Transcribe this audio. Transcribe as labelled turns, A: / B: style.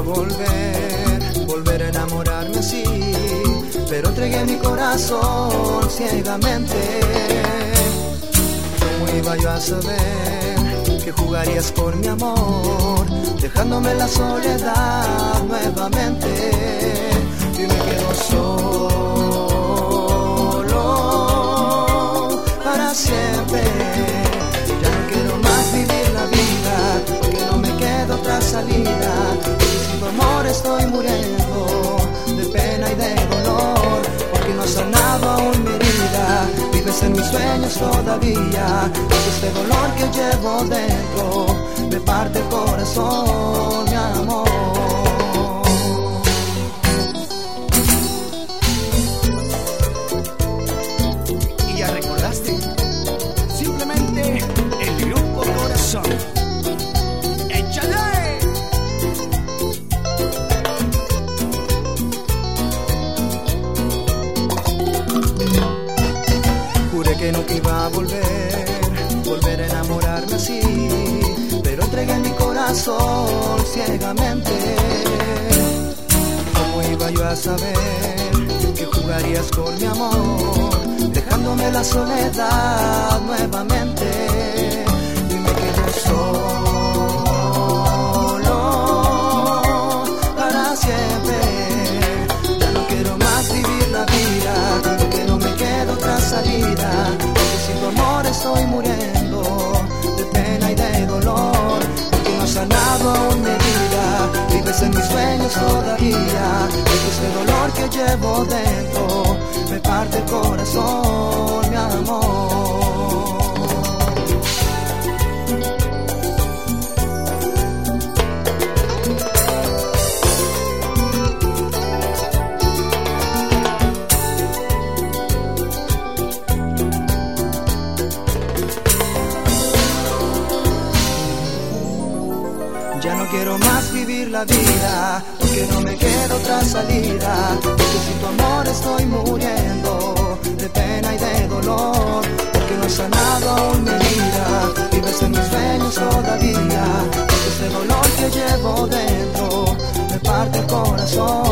A: volver, volver a enamorarme así, pero entregué mi corazón ciegamente. ¿Cómo iba yo a saber que jugarías por mi amor, dejándome la soledad nuevamente? Y me quedo solo de pena y de dolor, porque no has sanado aún mi herida. Vives en mis sueños todavía, es este dolor que llevo dentro, me parte el corazón, que nunca iba a volver, volver a enamorarme así, pero entregué mi corazón ciegamente. ¿Cómo iba yo a saber que jugarías con mi amor, dejándome la soledad nuevamente? Estoy muriendo de pena y de dolor. Porque no has sanado aún mi herida, vives en mis sueños todavía. Este dolor que llevo dentro no quiero más vivir la vida, porque no me queda otra salida, porque sin tu amor estoy muriendo de pena y de dolor, porque no he sanado aún mi vida, vives en mis sueños todavía, porque ese dolor que llevo dentro me parte el corazón.